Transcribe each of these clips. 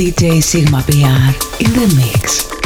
DJ Sigma PR in the mix.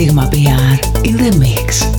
Sigma PR in the mix.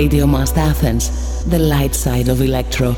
Radio Must Athens, the light side of electro.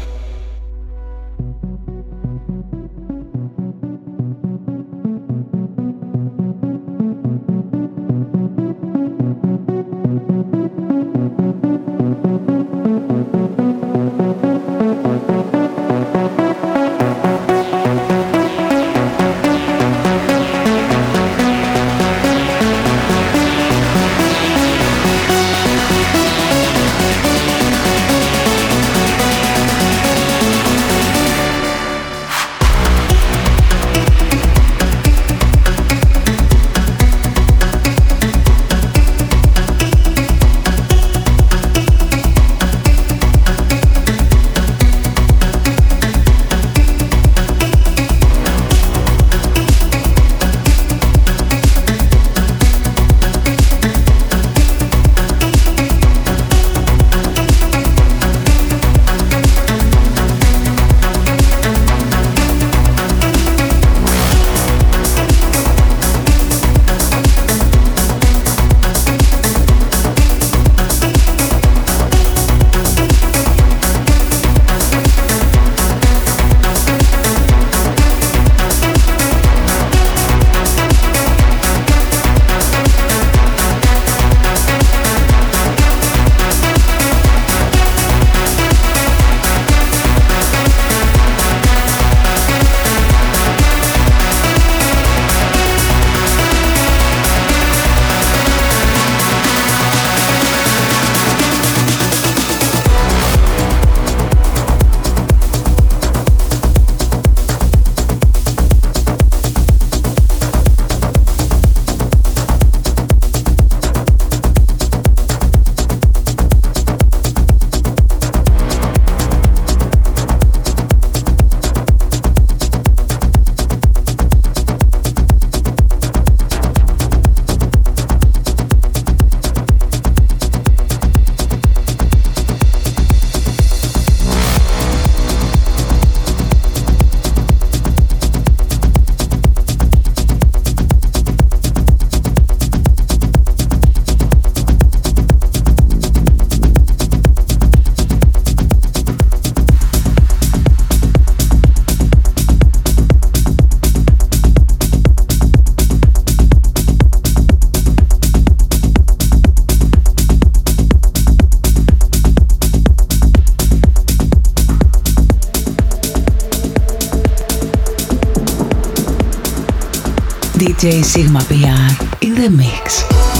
DJ Sigma PR in the mix.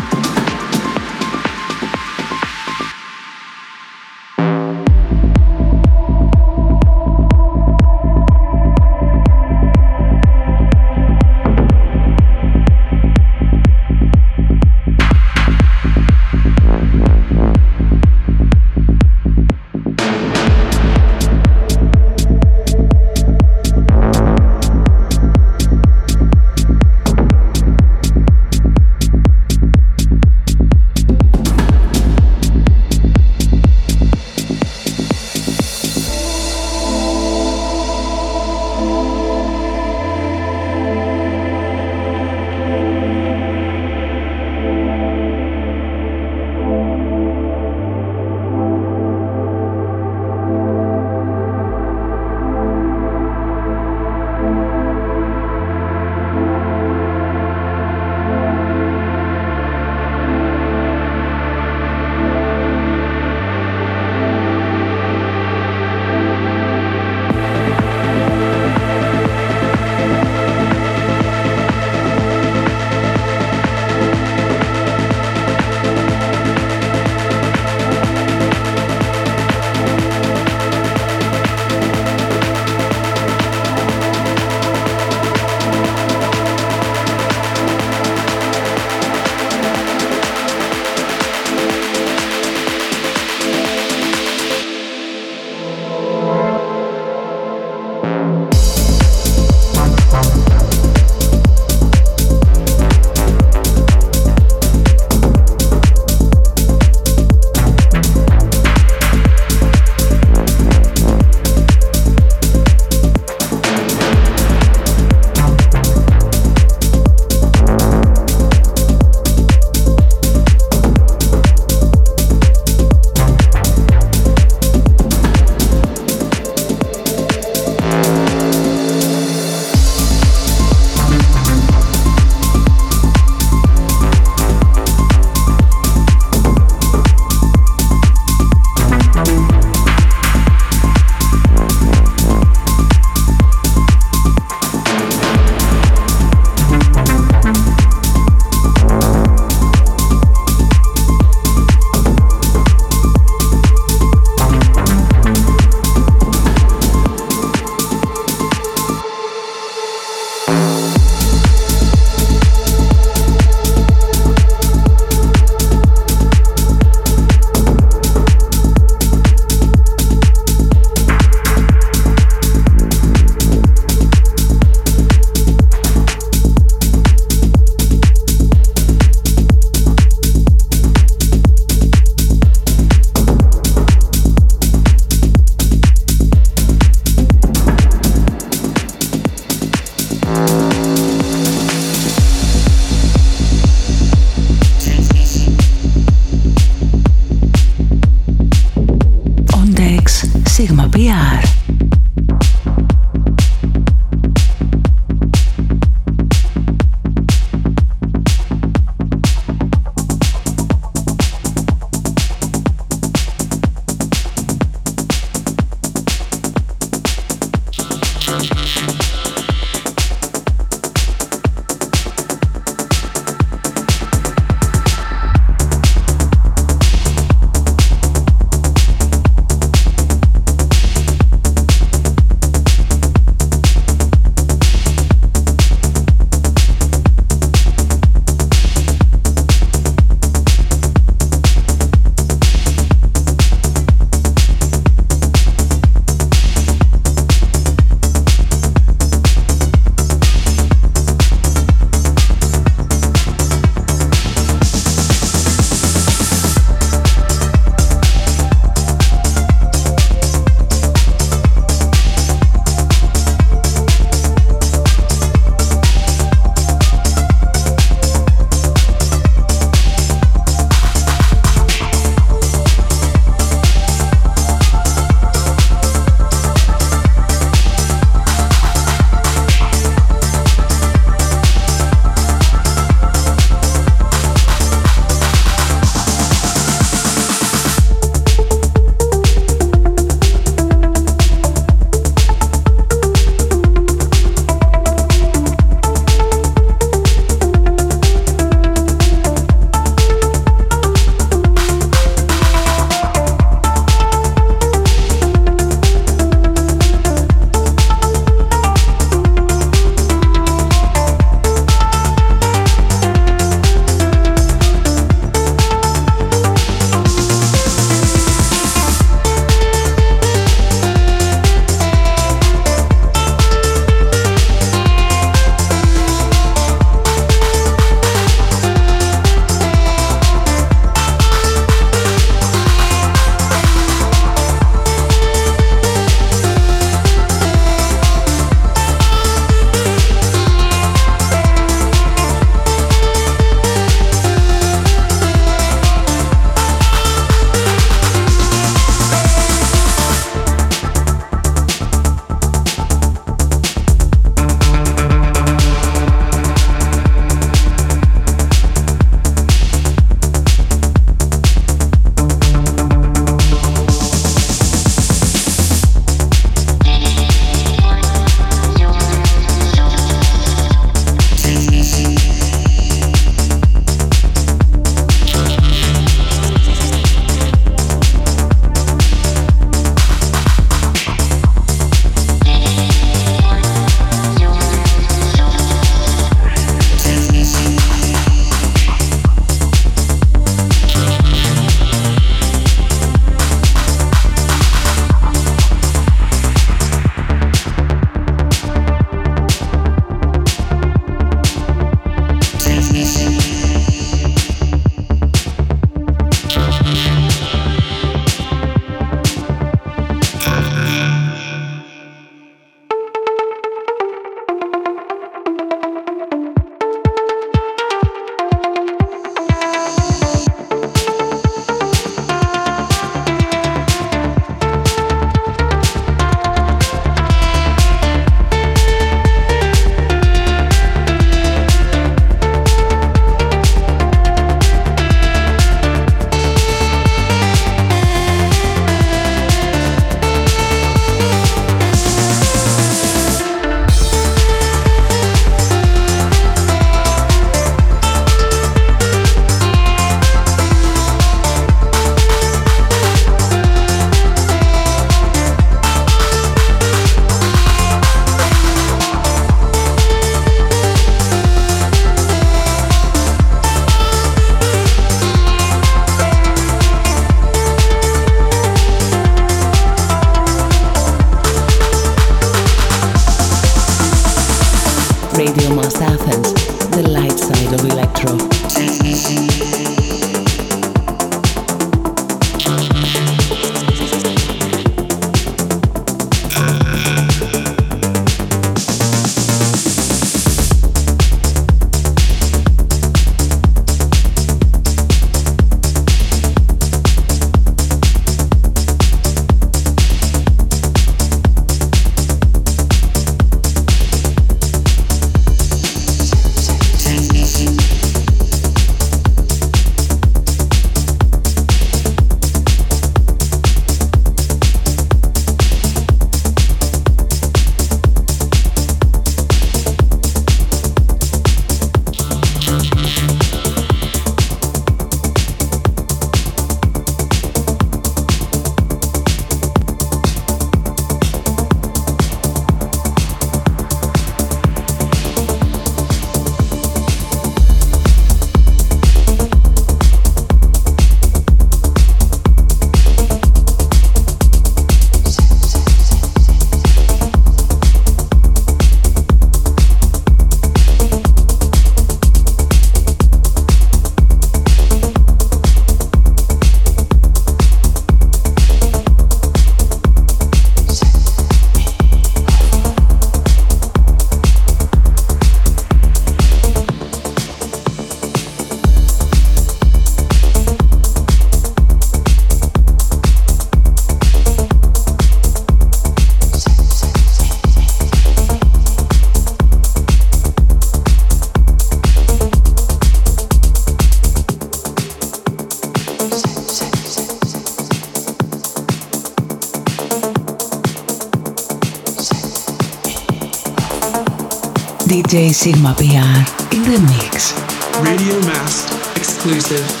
DJ Sigma PR in the mix. Radio Must exclusive.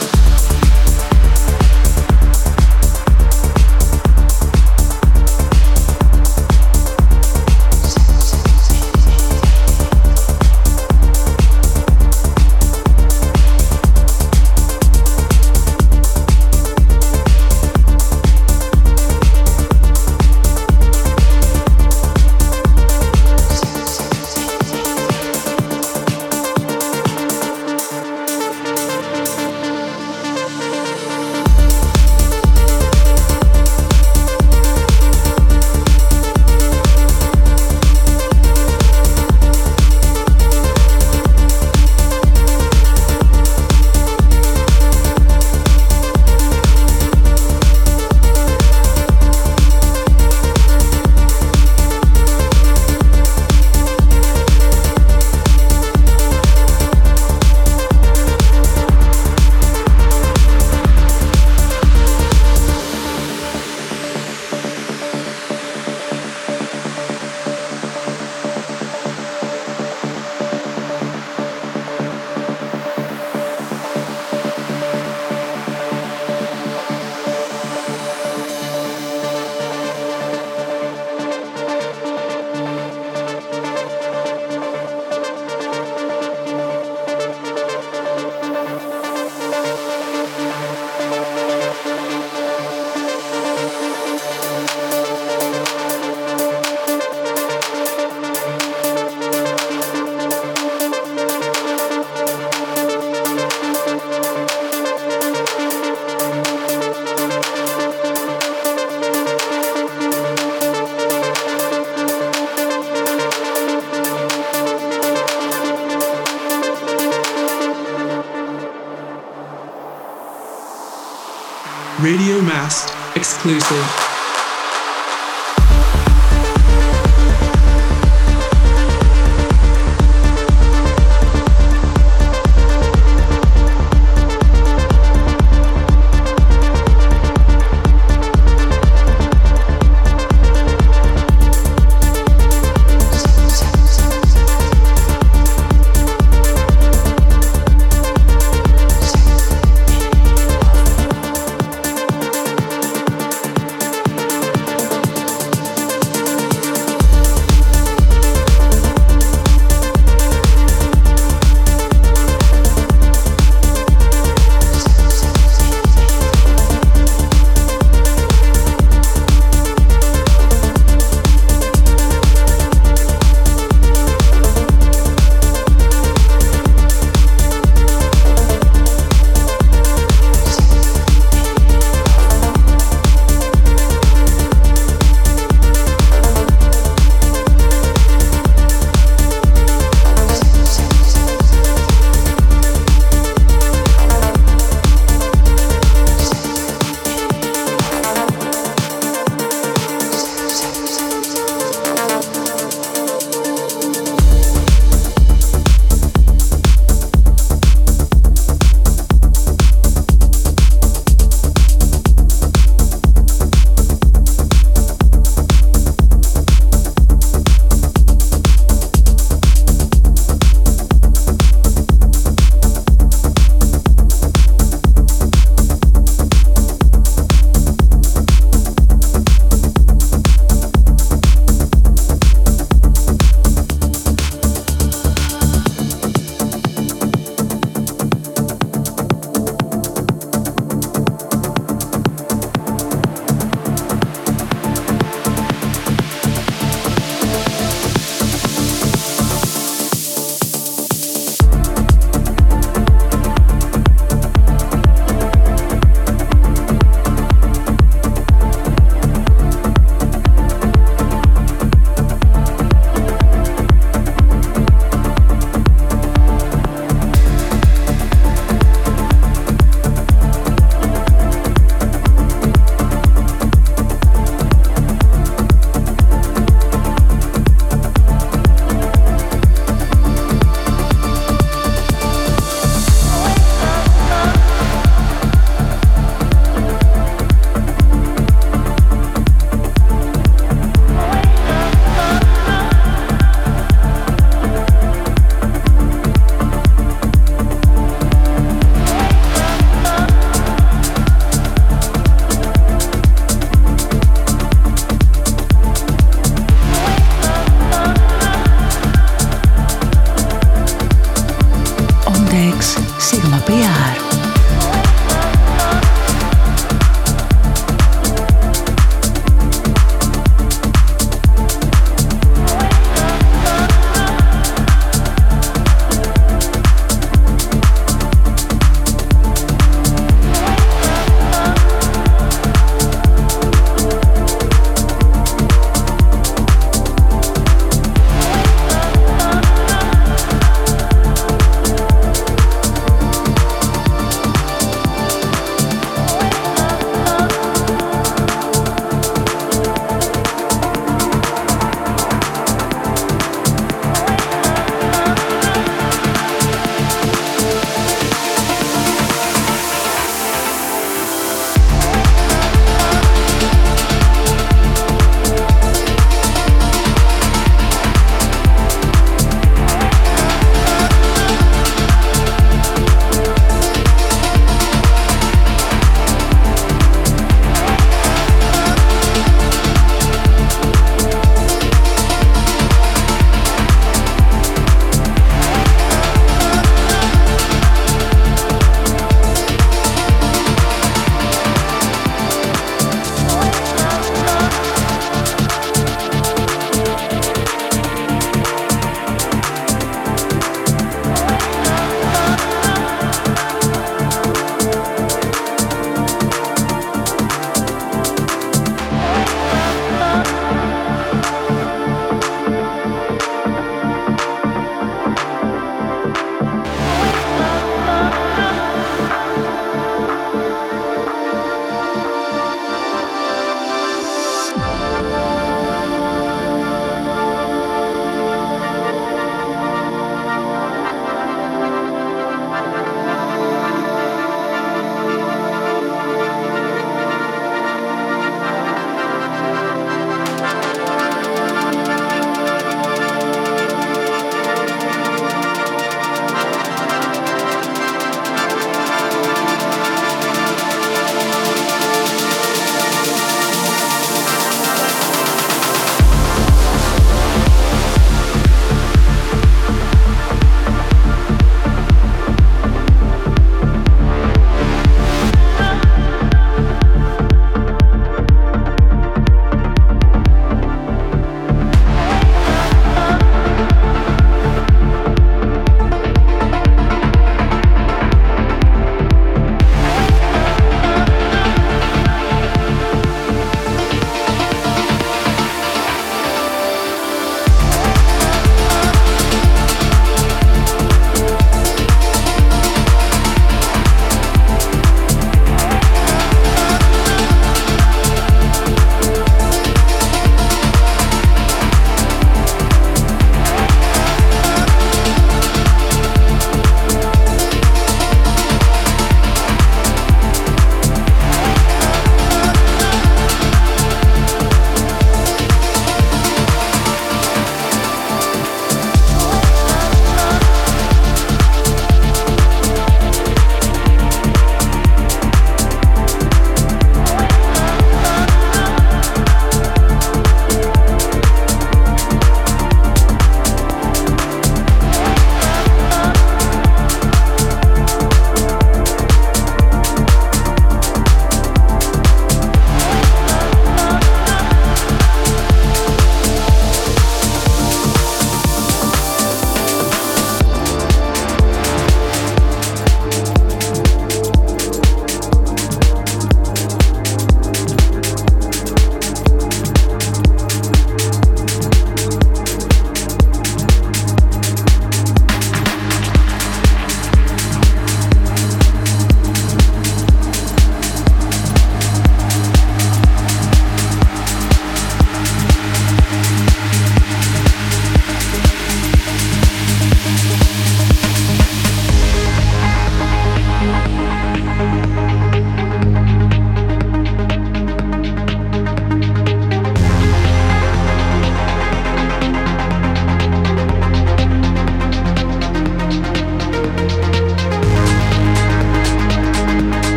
Exclusive.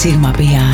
DJ Sigma PR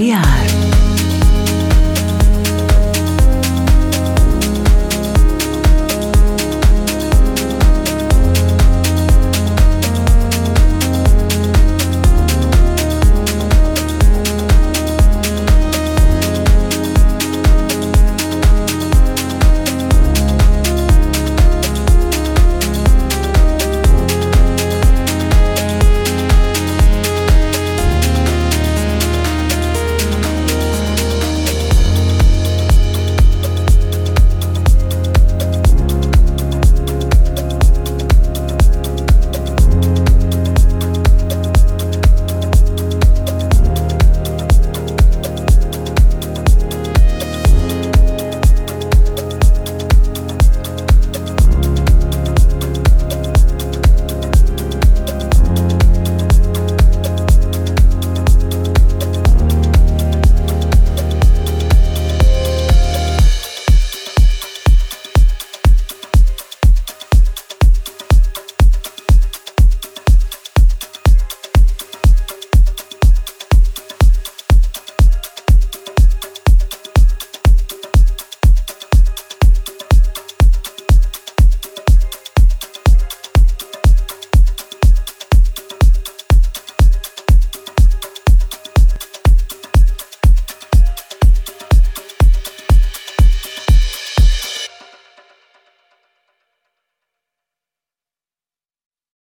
PR.